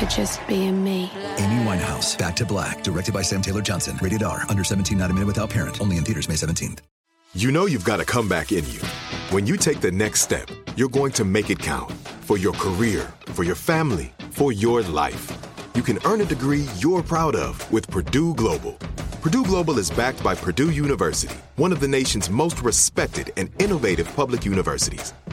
for just being me. Amy Winehouse, Back to Black, directed by Sam Taylor Johnson. Rated R, under 17, not a minute without parent. Only in theaters May 17th. You know you've got a comeback in you. When you take the next step, you're going to make it count for your career, for your family, for your life. You can earn a degree you're proud of with Purdue Global. Purdue Global is backed by Purdue University, one of the nation's most respected and innovative public universities.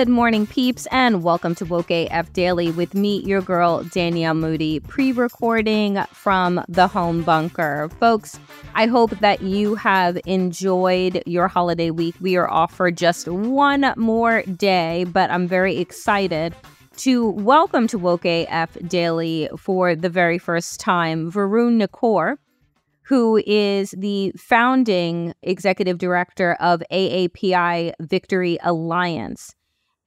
Good morning, peeps, and welcome to Woke AF Daily with me, your girl, Danielle Moodie, pre recording from the home bunker. Folks, I hope that you have enjoyed your holiday week. We are off for just one more day, but I'm very excited to welcome to Woke AF Daily for the very first time Varun Nikore who is the founding executive director of AAPI Victory Alliance.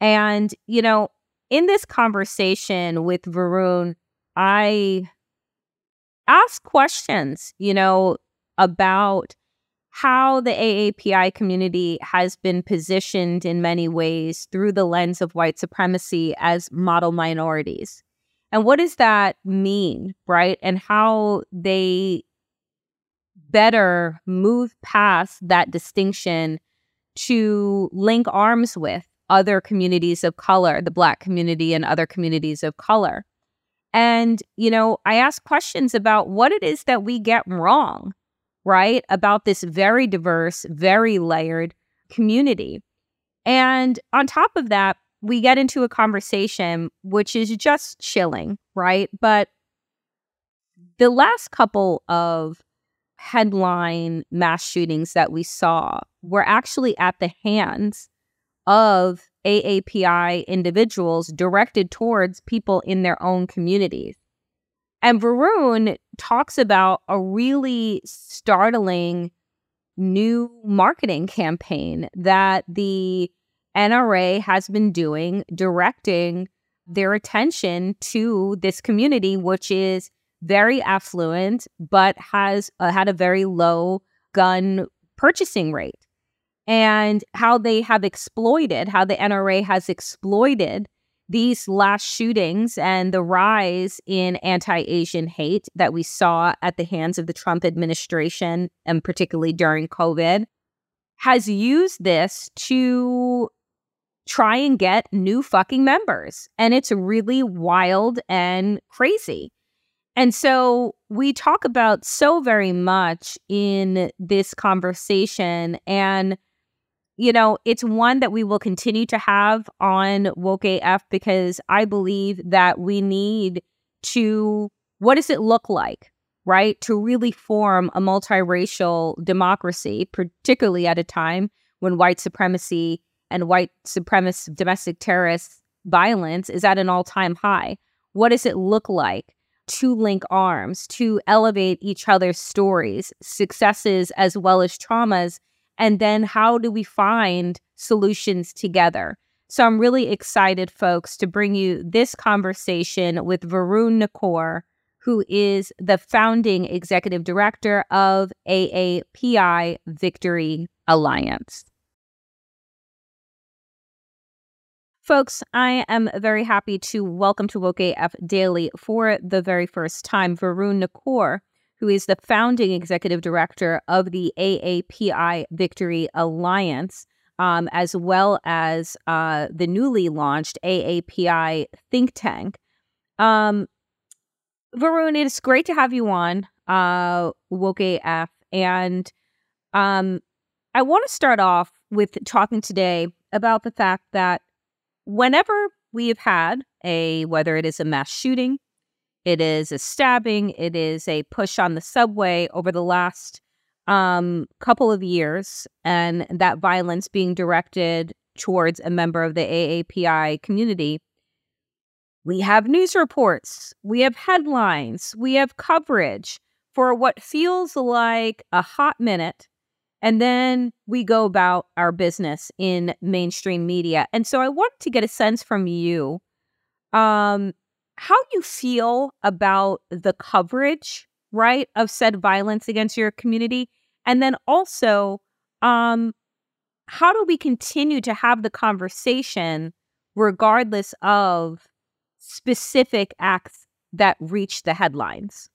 And, you know, in this conversation with Varun, I asked questions, you know, about how the AAPI community has been positioned in many ways through the lens of white supremacy as model minorities. And what does that mean, right? And how they better move past that distinction to link arms with other communities of color, the Black community and other communities of color. And, you know, I ask questions about what it is that we get wrong, right? About this very diverse, very layered community. And on top of that, we get into a conversation which is just chilling, right? But the last couple of headline mass shootings that we saw were actually at the hands of AAPI individuals directed towards people in their own communities. And Varun talks about a really startling new marketing campaign that the NRA has been doing, directing their attention to this community, which is very affluent, but has uh, had a very low gun purchasing rate. And how they have exploited, how the NRA has exploited these last shootings and the rise in anti Asian hate that we saw at the hands of the Trump administration, and particularly during COVID, has used this to try and get new fucking members. And it's really wild and crazy. And so we talk about so very much in this conversation. And, you know, it's one that we will continue to have on Woke AF because I believe that we need to, what does it look like? Right? To really form a multiracial democracy, particularly at a time when white supremacy and white supremacist domestic terrorist violence is at an all time high. What does it look like? to link arms, to elevate each other's stories, successes as well as traumas. And then how do we find solutions together? So I'm really excited, folks, to bring you this conversation with Varun Nikore, who is the founding executive director of AAPI Victory Alliance. Folks, I am very happy to welcome to Woke AF Daily for the very first time Varun Nikore, who is the founding executive director of the AAPI Victory Alliance, um, as well as uh, the newly launched AAPI think tank. Um, Varun, it is great to have you on uh, Woke AF. And um, I want to start off with talking today about the fact that whenever we've had a, whether it is a mass shooting, it is a stabbing, it is a push on the subway over the last um, couple of years, and that violence being directed towards a member of the AAPI community, we have news reports, we have headlines, we have coverage for what feels like a hot minute and then we go about our business in mainstream media. And so I want to get a sense from you um, how you feel about the coverage, right, of said violence against your community. And then also, um, how do we continue to have the conversation regardless of specific acts that reach the headlines?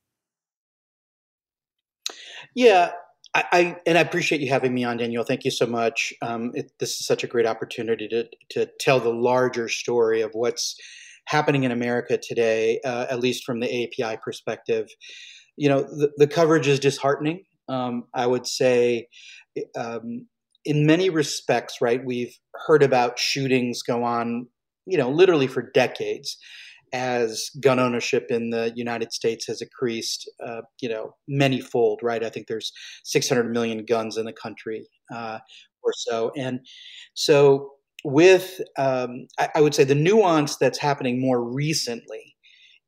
Yeah, I, I, and I appreciate you having me on, Daniel. Thank you so much. Um, it, this is such a great opportunity to to tell the larger story of what's happening in America today, uh, at least from the API perspective. You know, the, the coverage is disheartening. Um, I would say, um, in many respects, right? We've heard about shootings go on, you know, literally for decades as gun ownership in the United States has increased, uh, you know, many fold, right? I think there's 600 million guns in the country uh, or so. And so, with, um, I, I, would say the nuance that's happening more recently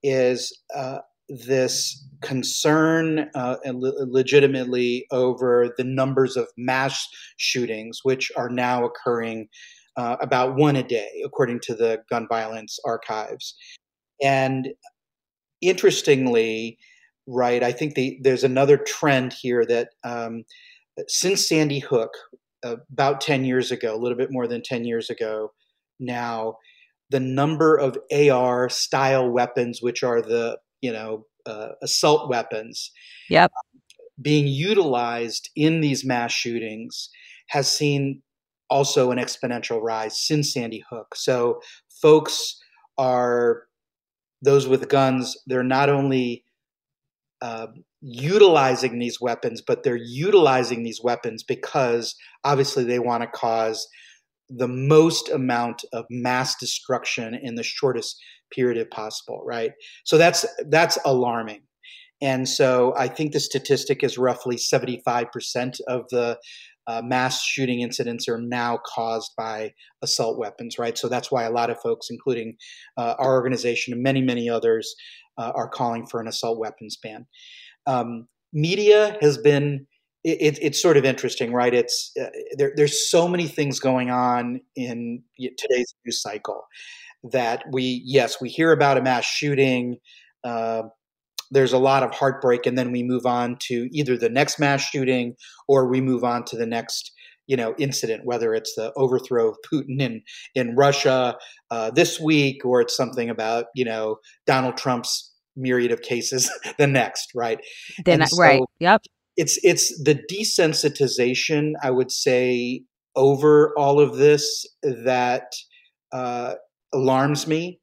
is uh, this concern uh, legitimately over the numbers of mass shootings, which are now occurring. Uh, about one a day, according to the gun violence archives. And interestingly, right, I think the, there's another trend here that um, since Sandy Hook, about 10 years ago, a little bit more than 10 years ago now, the number of AR style weapons, which are the, you know, uh, assault weapons, yep. being utilized in these mass shootings has seen also an exponential rise since Sandy Hook. So folks are those with guns, they're not only uh, utilizing these weapons, but they're utilizing these weapons because obviously they want to cause the most amount of mass destruction in the shortest period of possible, right? So that's that's alarming. And so I think the statistic is roughly 75% of the uh, mass shooting incidents are now caused by assault weapons, right? So that's why a lot of folks, including uh, our organization and many, many others, uh, are calling for an assault weapons ban. Um, media has been it, it's sort of interesting, right? It's uh, there, there's so many things going on in today's news cycle that we yes we hear about a mass shooting uh, there's a lot of heartbreak and then we move on to either the next mass shooting or we move on to the next you know incident whether it's the overthrow of putin in in russia uh, this week or it's something about you know donald trump's myriad of cases the next right? Then so right yep. it's it's the desensitization i would say over all of this that uh, alarms me.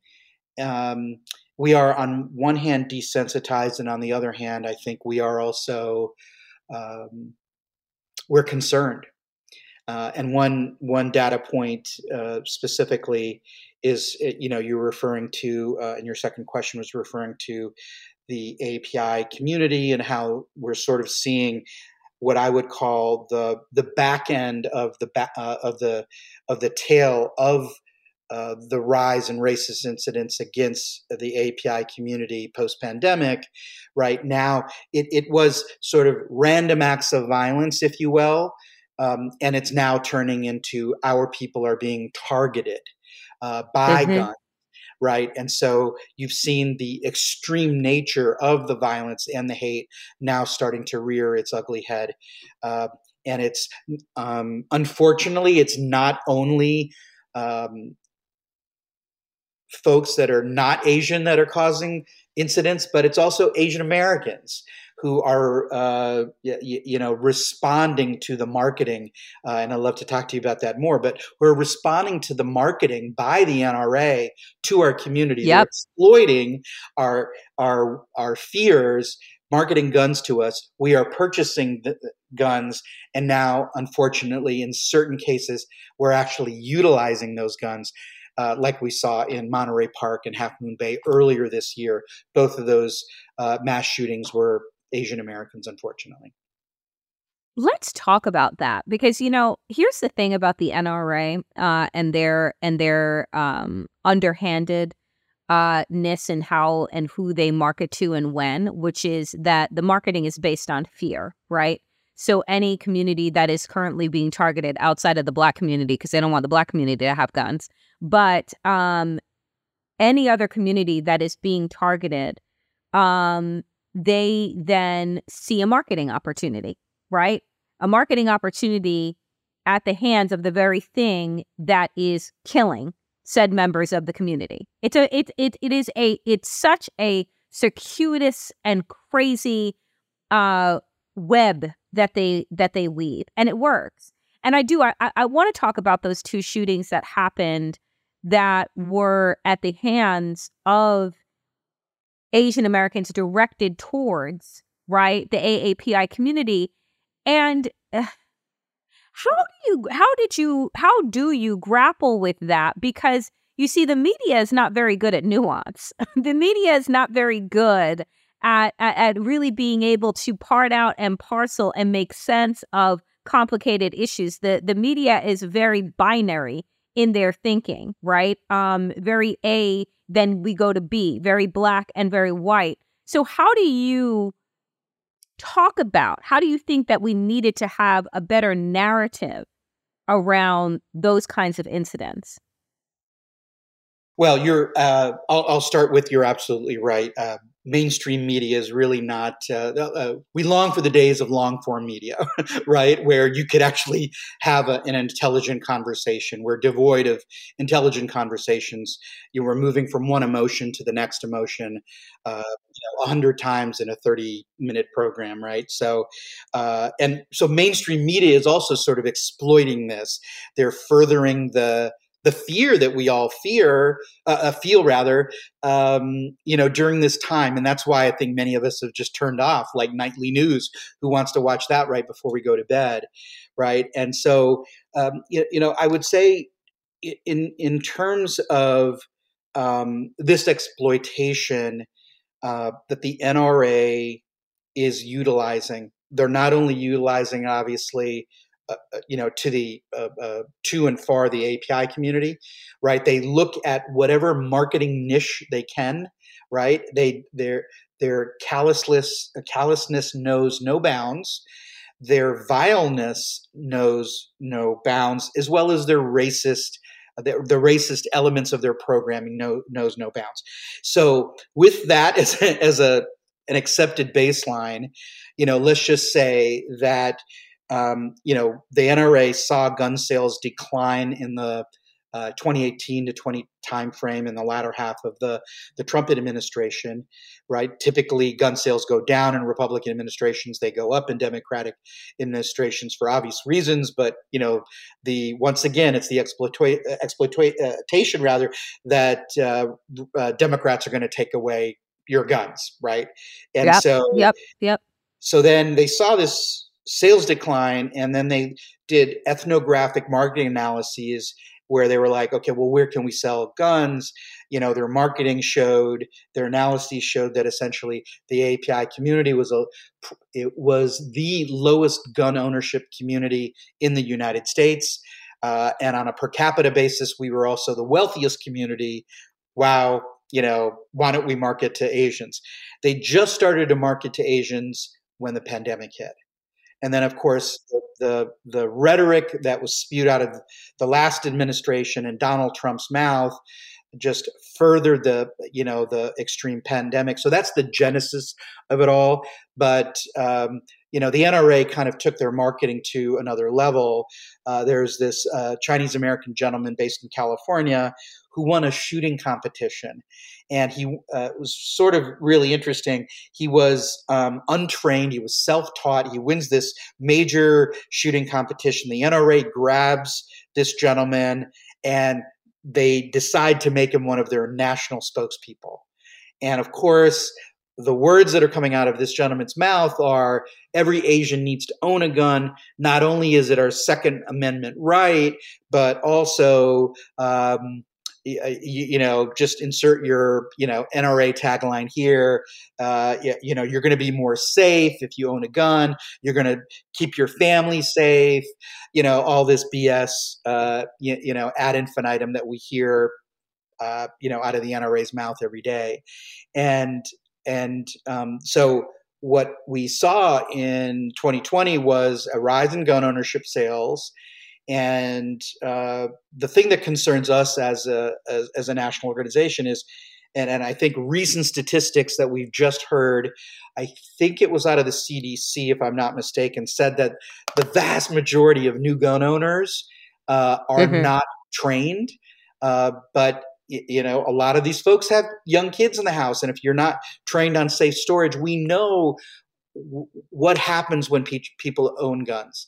Um, we are on one hand desensitized, and on the other hand, I think we are also um, we're concerned. Uh, and one one data point uh, specifically is uh, you know you're referring to, uh, and your second question was referring to the API community and how we're sort of seeing what I would call the the back end of the ba- uh, of the of the tail of uh, the rise in racist incidents against the API community post pandemic, right now, it, it was sort of random acts of violence, if you will. Um, and it's now turning into our people are being targeted uh, by mm-hmm. guns, right? And so you've seen the extreme nature of the violence and the hate now starting to rear its ugly head. Uh, and it's um, unfortunately, it's not only um, folks that are not Asian that are causing incidents, but it's also Asian Americans who are uh, you, you, know responding to the marketing uh, and i'd love to talk to you about that more but we're responding to the marketing by the nra to our community yep. exploiting our our our fears marketing guns to us we are purchasing the guns and now unfortunately in certain cases we're actually utilizing those guns uh, like we saw in Monterey Park and Half Moon Bay earlier this year. Both of those uh, mass shootings were Asian Americans, unfortunately. Let's talk about that because you know here's the thing about the NRA uh, and their and their um, underhanded uh, ness and how and who they market to and when, which is that the marketing is based on fear, right? So any community that is currently being targeted outside of the black community, because they don't want the black community to have guns, but um, any other community that is being targeted, um, they then see a marketing opportunity, right? A marketing opportunity at the hands of the very thing that is killing said members of the community. It's a it it it is a it's such a circuitous and crazy uh web that they that they weave and it works and i do i i want to talk about those two shootings that happened that were at the hands of asian americans directed towards right the aapi community and uh, how do you how did you how do you grapple with that because you see the media is not very good at nuance the media is not very good at, at, at really being able to part out and parcel and make sense of complicated issues. The the media is very binary in their thinking, right? Um, very A, then we go to B, very black and very white. So how do you talk about how do you think that we needed to have a better narrative around those kinds of incidents? Well, you're. Uh, I'll, I'll, start with you're absolutely right. Uh, mainstream media is really not uh, uh, we long for the days of long form media right? Where you could actually have a, an intelligent conversation. We're devoid of intelligent conversations. You were moving from one emotion to the next emotion uh, you know, 100 times in a 30 minute program right? So uh, and so mainstream media is also sort of exploiting this. They're furthering the the fear that we all fear, uh, uh, feel rather, um, you know, during this time, and that's why I think many of us have just turned off, like nightly news. Who wants to watch that right before we go to bed, right? And so, um, you, you, know, I would say, in in terms of um, this exploitation uh, that the NRA is utilizing, they're not only utilizing, obviously you know to the uh, uh, to and far the API community, right? They look at whatever marketing niche they can, right? They their their callousness callousness knows no bounds. Their vileness knows no bounds, as well as their racist the, the, racist elements of their programming know, knows no bounds. So with that as a, as a an accepted baseline, you know, let's just say that um, you know, the NRA saw gun sales decline in the uh, 2018 to 20 timeframe in the latter half of the the Trump administration, right? Typically, gun sales go down in Republican administrations; they go up in Democratic administrations for obvious reasons. But you know, the once again, it's the exploita- exploitation rather that uh, uh, Democrats are going to take away your guns, right? And yep, so, yep, yep. So then they saw this sales decline and then they did ethnographic marketing analyses where they were like okay well where can we sell guns? You know their marketing showed their analyses showed that essentially the api community was a it was the lowest gun ownership community in the united states uh, and on a per capita basis we were also the wealthiest community. Wow you know why don't we market to asians? They just started to market to asians when the pandemic hit and then, of course, the, the, the rhetoric that was spewed out of the last administration and Donald Trump's mouth just furthered the you know the extreme pandemic. So that's the genesis of it all. But um, you know the NRA kind of took their marketing to another level. Uh, there's this uh, Chinese American gentleman based in California who won a shooting competition. And he uh, was sort of really interesting. He was um, untrained, he was self taught. He wins this major shooting competition. The NRA grabs this gentleman and they decide to make him one of their national spokespeople. And of course, the words that are coming out of this gentleman's mouth are every Asian needs to own a gun. Not only is it our Second Amendment right, but also, um, you, you, know, just insert your, you know, NRA tagline here. Uh, you, you know, you're going to be more safe if you own a gun. You're going to keep your family safe. You know, all this BS, uh, you, you know, ad infinitum that we hear uh, you know, out of the NRA's mouth every day. And and um, so what we saw in 2020 was a rise in gun ownership sales. And uh, the thing that concerns us as a, as, as a national organization is, and, and I think recent statistics that we've just heard, I think it was out of the CDC, if I'm not mistaken, said that the vast majority of new gun owners uh, are mm-hmm. not trained. Uh, but you know a lot of these folks have young kids in the house and if you're not trained on safe storage we know what happens when pe- people own guns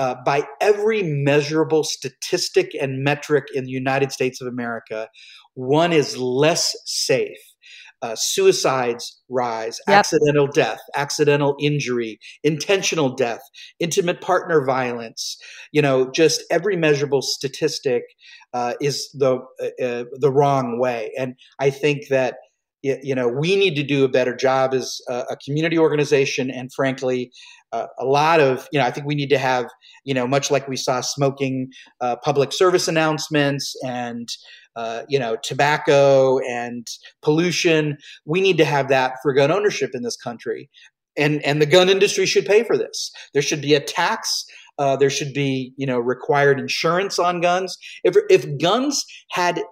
uh, by every measurable statistic and metric in the united states of america one is less safe uh, suicides rise, yep. accidental death, accidental injury, intentional death, intimate partner violence. You know, just every measurable statistic uh, is the uh, uh the wrong way. And I think that you know we need to do a better job as a, a community organization, and frankly. Uh, a lot of you know i think we need to have you know much like we saw smoking uh, public service announcements and uh, you know, tobacco and pollution. We need to have that for gun ownership in this country, and and the gun industry should pay for this. There should be a tax. Uh, there should be, you know, required insurance on guns. If if guns had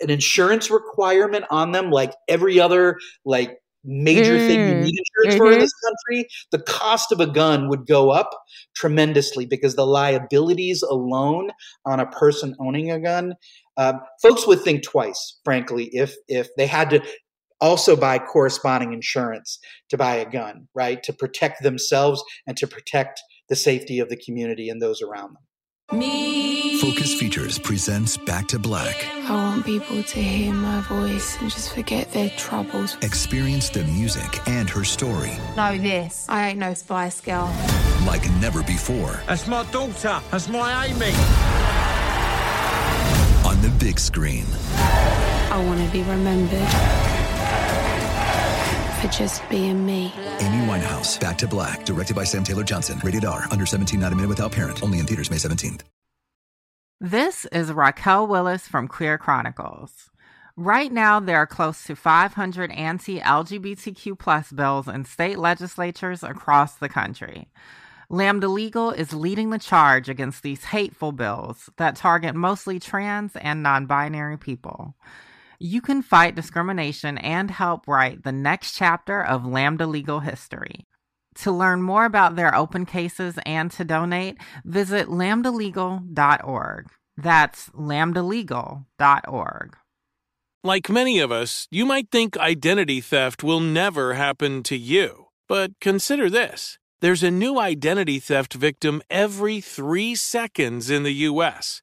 an insurance requirement on them, like every other like major mm. thing you mm. need insurance mm-hmm. for in mm-hmm. this country, the cost of a gun would go up tremendously because the liabilities alone on a person owning a gun um, folks would think twice, frankly, if if they had to also buy corresponding insurance to buy a gun, right, to protect themselves and to protect the safety of the community and those around them. Me. Focus Features presents Back to Black. I want people to hear my voice and just forget their troubles. Experience the music and her story. Know this. I ain't no Spice Girl. Like never before. That's my daughter. That's my Amy on the big screen. I want to be remembered for just being me. Amy Winehouse, Back to Black, directed by Sam Taylor Johnson. Rated R, under 17, not a minute without parent. Only in theaters May 17th. This is Raquel Willis from Queer Chronicles. Right now, there are close to 500 anti LGBTQ plus bills in state legislatures across the country. Lambda Legal is leading the charge against these hateful bills that target mostly trans and non binary people. You can fight discrimination and help write the next chapter of Lambda Legal history. To learn more about their open cases and to donate, visit lambdalegal.org. That's lambdalegal.org. Like many of us, you might think identity theft will never happen to you. But consider this there's a new identity theft victim every three seconds in the U.S.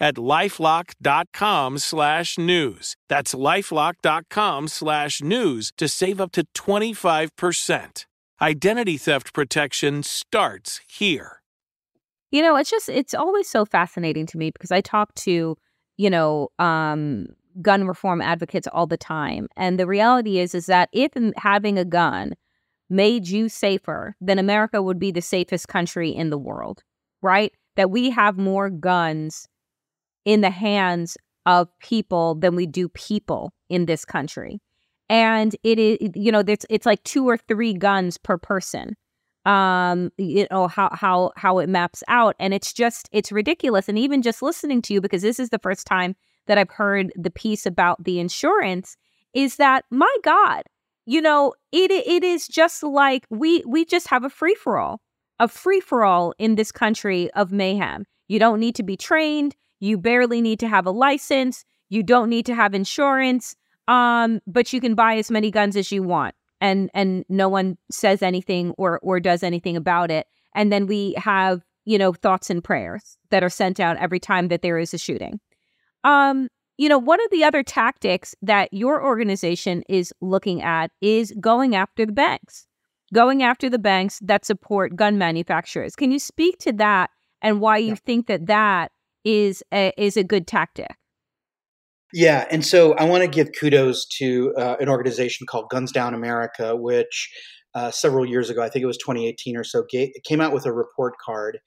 at lifelock.com slash news. That's lifelock.com slash news to save up to 25%. Identity theft protection starts here. You know, it's just it's always so fascinating to me because I talk to, you know, um gun reform advocates all the time. And the reality is is that if having a gun made you safer, then America would be the safest country in the world, right? That we have more guns in the hands of people than we do people in this country. And it is, you know, it's it's like two or three guns per person. Um, you know how how how it maps out, and it's just it's ridiculous. And even just listening to you, because this is the first time that I've heard the piece about the insurance, is that my God, you know, it it is just like we we just have a free for all, a free for all in this country of mayhem. You don't need to be trained. You barely need to have a license. You don't need to have insurance. Um, but you can buy as many guns as you want, and and no one says anything or or does anything about it. And then we have you know thoughts and prayers that are sent out every time that there is a shooting. Um, you know, one of the other tactics that your organization is looking at is going after the banks, going after the banks that support gun manufacturers. Can you speak to that and why you yeah. think that that is a, is a good tactic? Yeah, and so I want to give kudos to uh, an organization called Guns Down America, which uh, several years ago, I think it was 2018 or so, came out with a report card.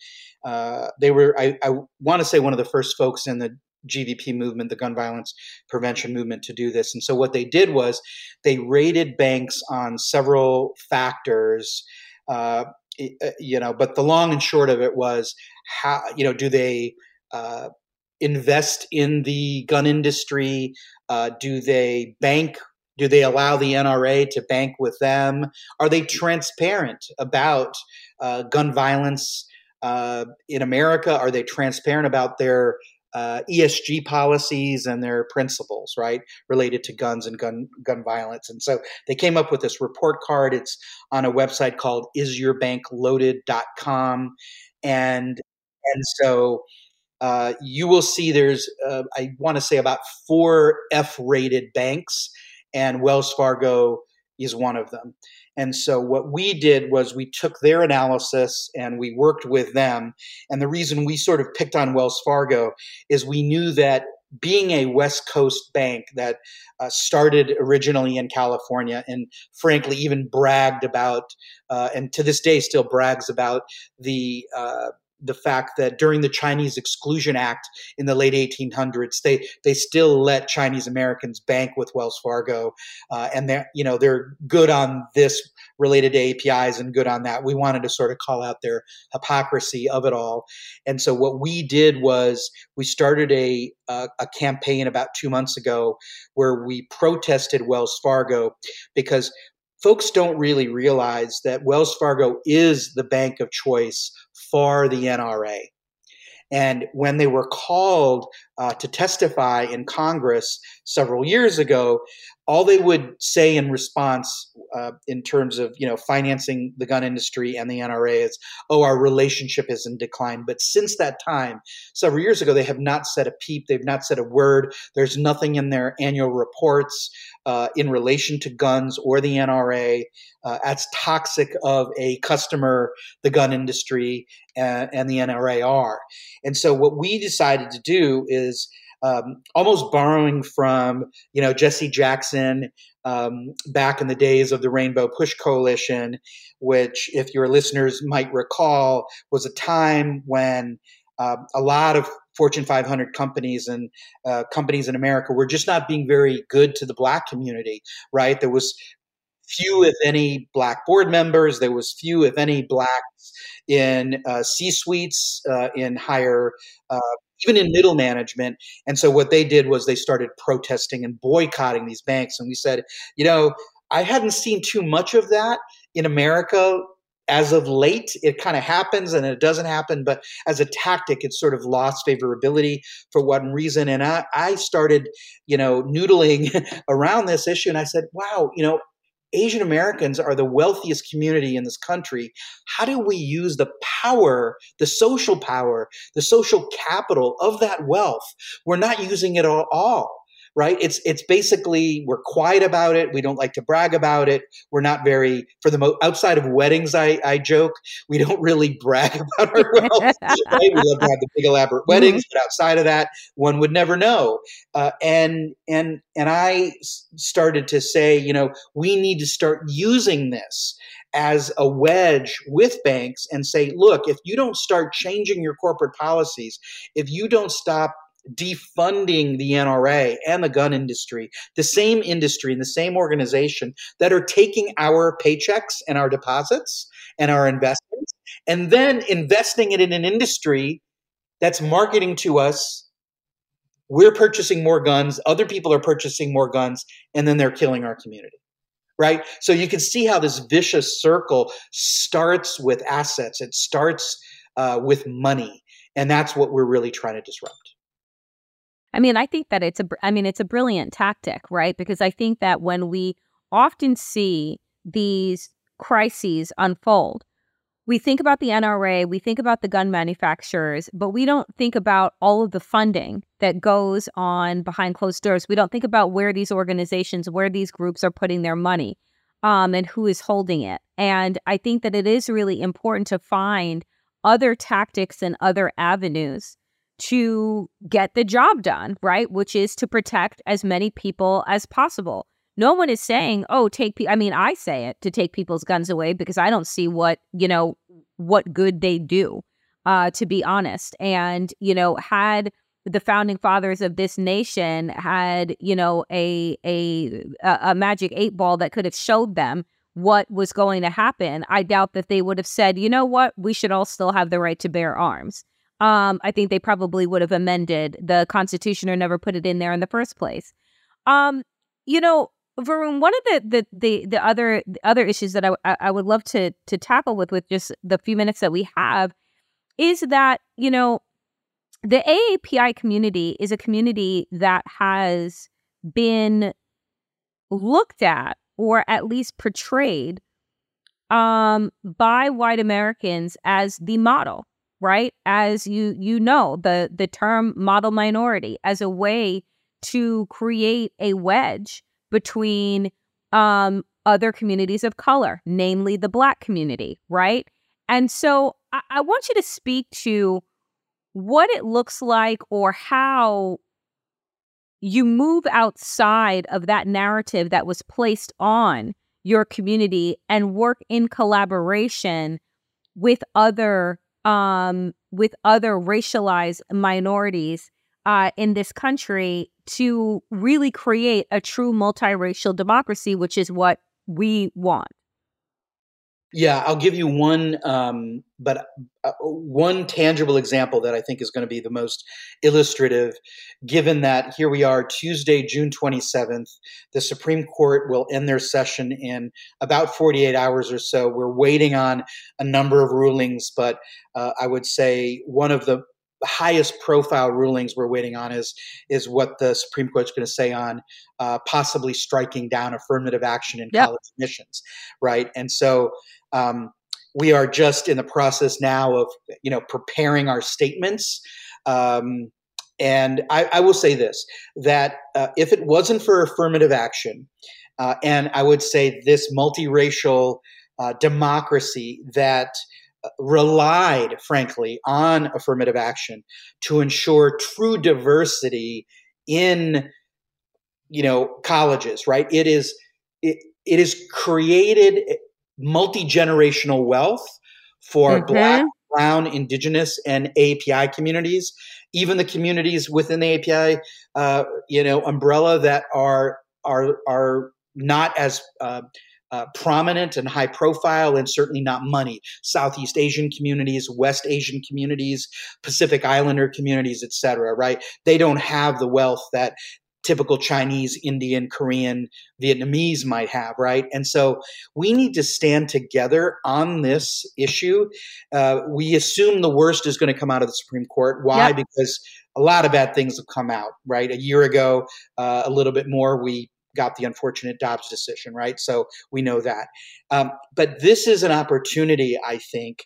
Uh, they were, I, I want to say, one of the first folks in the GVP movement, the gun violence prevention movement, to do this. And so what they did was they rated banks on several factors. Uh, uh, you know, but the long and short of it was how you know do they uh, invest in the gun industry? Uh, do they bank? Do they allow the NRA to bank with them? Are they transparent about uh, gun violence uh, in America? Are they transparent about their uh, ESG policies and their principles, right, related to guns and gun gun violence. And so they came up with this report card. It's on a website called isyourbankloaded.com. And and so uh, you will see there's uh, I want to say about four F-rated banks, and Wells Fargo is one of them. And so what we did was we took their analysis and we worked with them. And the reason we sort of picked on Wells Fargo is we knew that being a West Coast bank that uh, started originally in California and frankly even bragged about, uh, and to this day still brags about the uh, the fact that during the Chinese Exclusion Act in the late 1800s, they they still let Chinese Americans bank with Wells Fargo, uh, and they're you know they're good on this related to APIs and good on that. We wanted to sort of call out their hypocrisy of it all, and so what we did was we started a a, a campaign about two months ago where we protested Wells Fargo because folks don't really realize that Wells Fargo is the bank of choice for the NRA. And when they were called uh, to testify in Congress several years ago, all they would say in response, uh, in terms of you know financing the gun industry and the NRA, is, "Oh, our relationship is in decline." But since that time, several years ago, they have not said a peep. They've not said a word. There's nothing in their annual reports uh, in relation to guns or the NRA. Uh, as toxic of a customer the gun industry and, and the NRA are. And so, what we decided to do is um, almost borrowing from you know Jesse Jackson um, back in the days of the Rainbow Push Coalition, which, if your listeners might recall, was a time when uh, a lot of Fortune 500 companies and uh, companies in America were just not being very good to the black community. Right? There was few, if any, black board members. There was few, if any, blacks in uh, C suites, uh, in higher uh, even in middle management. And so what they did was they started protesting and boycotting these banks. And we said, you know, I hadn't seen too much of that in America as of late. It kind of happens and it doesn't happen, but as a tactic, it's sort of lost favorability for one reason. And I, I started, you know, noodling around this issue and I said, wow, you know, Asian Americans are the wealthiest community in this country. How do we use the power, the social power, the social capital of that wealth? We're not using it at all. Right? It's it's basically we're quiet about it. We don't like to brag about it. We're not very for the mo- outside of weddings. I, I joke we don't really brag about our wealth. right? We love to have the big elaborate weddings, mm-hmm. but outside of that, one would never know. Uh, and and and I started to say, you know, we need to start using this as a wedge with banks and say, look, if you don't start changing your corporate policies, if you don't stop defunding the NRA and the gun industry, the same industry and the same organization that are taking our paychecks and our deposits and our investments and then investing it in an industry that's marketing to us we're purchasing more guns other people are purchasing more guns and then they're killing our community right? So you can see how this vicious circle starts with assets. It starts uh, with money and that's what we're really trying to disrupt I mean, I think that it's a, I mean, it's a brilliant tactic, right? Because I think that when we often see these crises unfold, we think about the NRA, we think about the gun manufacturers, but we don't think about all of the funding that goes on behind closed doors. We don't think about where these organizations, where these groups are putting their money, um, and who is holding it. And I think that it is really important to find other tactics and other avenues to get the job done, right? Which is to protect as many people as possible. No one is saying, "Oh, take." Pe-. I mean, I say it to take people's guns away because I don't see what you know what good they do. Uh, to be honest, and you know, had the founding fathers of this nation had you know a a a magic eight ball that could have showed them what was going to happen, I doubt that they would have said, you know what, we should all still have the right to bear arms um, I think they probably would have amended the Constitution or never put it in there in the first place. Um, you know, Varun, one of the the the, the other the other issues that I, I would love to to tackle with with just the few minutes that we have is that you know the AAPI community is a community that has been looked at or at least portrayed um, by white Americans as the model right? As you you know, the the term model minority as a way to create a wedge between um, other communities of color, namely the Black community, right? And so I, I want you to speak to what it looks like or how you move outside of that narrative that was placed on your community and work in collaboration with other um, with other racialized minorities uh, in this country to really create a true multiracial democracy, which is what we want. Yeah, I'll give you one, um, but uh, one tangible example that I think is going to be the most illustrative, given that here we are, Tuesday, June 27th. The Supreme Court will end their session in about 48 hours or so. We're waiting on a number of rulings, but uh, I would say one of the highest profile rulings we're waiting on is is what the Supreme Court's going to say on uh, possibly striking down affirmative action in yep. college admissions, right? And so um, we are just in the process now of you know preparing our statements. Um, and I, I, will say this: that uh, if it wasn't for affirmative action, uh, and I would say this multiracial uh, democracy that uh, relied, frankly, on affirmative action to ensure true diversity in, you know, colleges. Right? It is it, it is created multi generational wealth for mm-hmm. Black, Brown, Indigenous, and API communities, even the communities within the API, uh, you know, umbrella that are are are not as uh, uh, prominent and high profile, and certainly not money. Southeast Asian communities, West Asian communities, Pacific Islander communities, et cetera, right? They don't have the wealth that typical Chinese, Indian, Korean, Vietnamese might have, right? And so we need to stand together on this issue. Uh, we assume the worst is going to come out of the Supreme Court. Why? Yep. Because a lot of bad things have come out, right? A year ago, uh, a little bit more, we got the unfortunate Dobbs decision, right? So we know that. Um, but this is an opportunity, I think,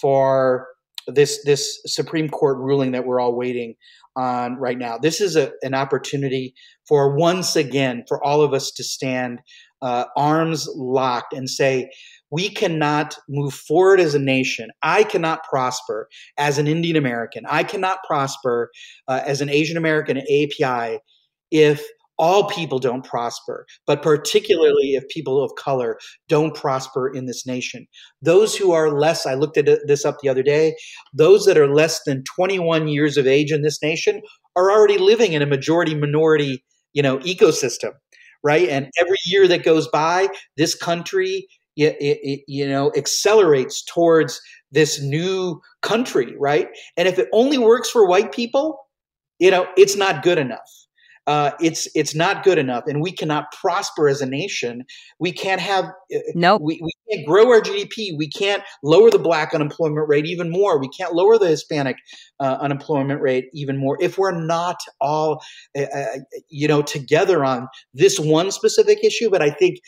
for this this Supreme Court ruling that we're all waiting on right now. This is a, an opportunity for once again for all of us to stand uh, arms locked and say, we cannot move forward as a nation. I cannot prosper as an Indian American. I cannot prosper uh, as an Asian American API if all people don't prosper, but particularly if people of color don't prosper in this nation. Those who are less, I looked at this up the other day, those that are less than 21 years of age in this nation are already living in a majority minority, you know, ecosystem, right? And every year that goes by, this country it, it, you know accelerates towards this new country right and if it only works for white people you know it's not good enough uh, it's it's not good enough, and we cannot prosper as a nation. We can't have uh, no. We, we can't grow our GDP. We can't lower the black unemployment rate even more. We can't lower the Hispanic uh, unemployment rate even more if we're not all uh, uh you know together on this one specific issue. But I think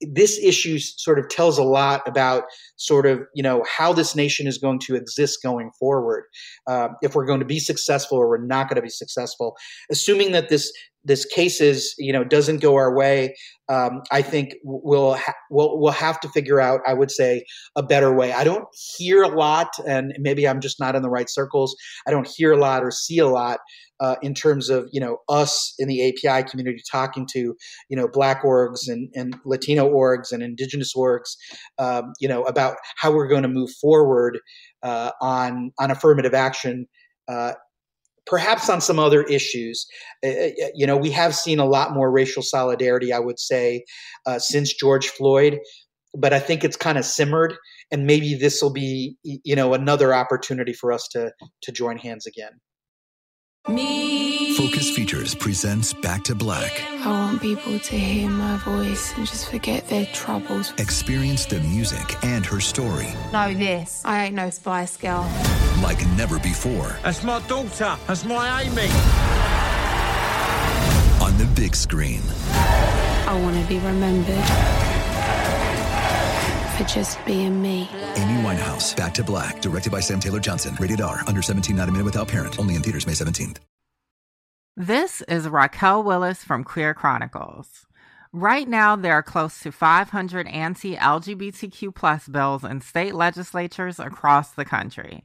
this issue sort of tells a lot about sort of you know how this nation is going to exist going forward. Uh, if we're going to be successful or we're not going to be successful. Assuming that this this case is you know doesn't go our way um, i think we'll ha- we'll we'll have to figure out i would say a better way i don't hear a lot and maybe i'm just not in the right circles i don't hear a lot or see a lot uh, in terms of you know us in the API community talking to you know Black orgs and, and Latino orgs and Indigenous orgs, um, you know about how we're going to move forward uh, on on affirmative action. Uh, perhaps on some other issues, uh, uh, you know, we have seen a lot more racial solidarity, I would say, uh, since George Floyd. But I think it's kind of simmered, and maybe this will be, you know, another opportunity for us to to join hands again. Me. Focus Features presents Back to Black. I want people to hear my voice and just forget their troubles. Experience the music and her story. Know this. I ain't no Spice Girl. Like never before. That's my daughter. That's my Amy. On the big screen. I want to be remembered for just being me. Amy Winehouse, Back to Black, directed by Sam Taylor Johnson. Rated R, under 17, not a minute without parent. Only in theaters May 17th. This is Raquel Willis from Queer Chronicles. Right now, there are close to 500 anti LGBTQ plus bills in state legislatures across the country.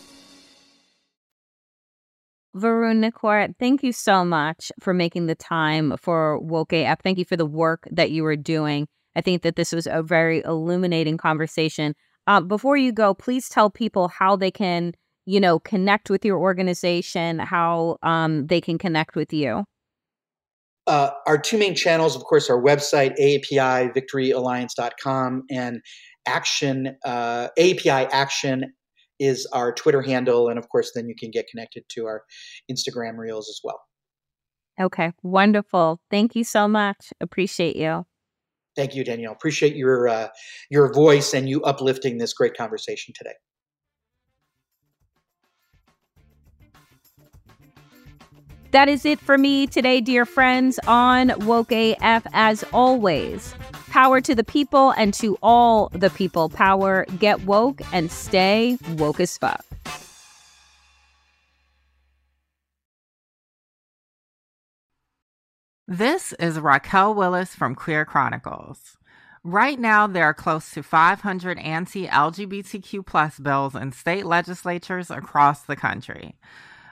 Varun Nikore, thank you so much for making the time for Woke AF. Thank you for the work that you were doing. I think that this was a very illuminating conversation. Uh, before you go, please tell people how they can, you know, connect with your organization, how um, they can connect with you. Uh, our two main channels, of course, our website, AAPI, victoryalliance.com, and action, uh, action is our Twitter handle. And of course, then you can get connected to our Instagram reels as well. Okay, wonderful. Thank you so much. Appreciate you. Thank you, Danielle. Appreciate your uh, your voice and you uplifting this great conversation today. That is it for me today, dear friends, on Woke AF. As always, Power to the people and to all the people power. Get woke and stay woke as fuck. This is Raquel Willis from Queer Chronicles. Right now, there are close to 500 anti LGBTQ plus bills in state legislatures across the country.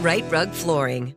Rite Rug Flooring.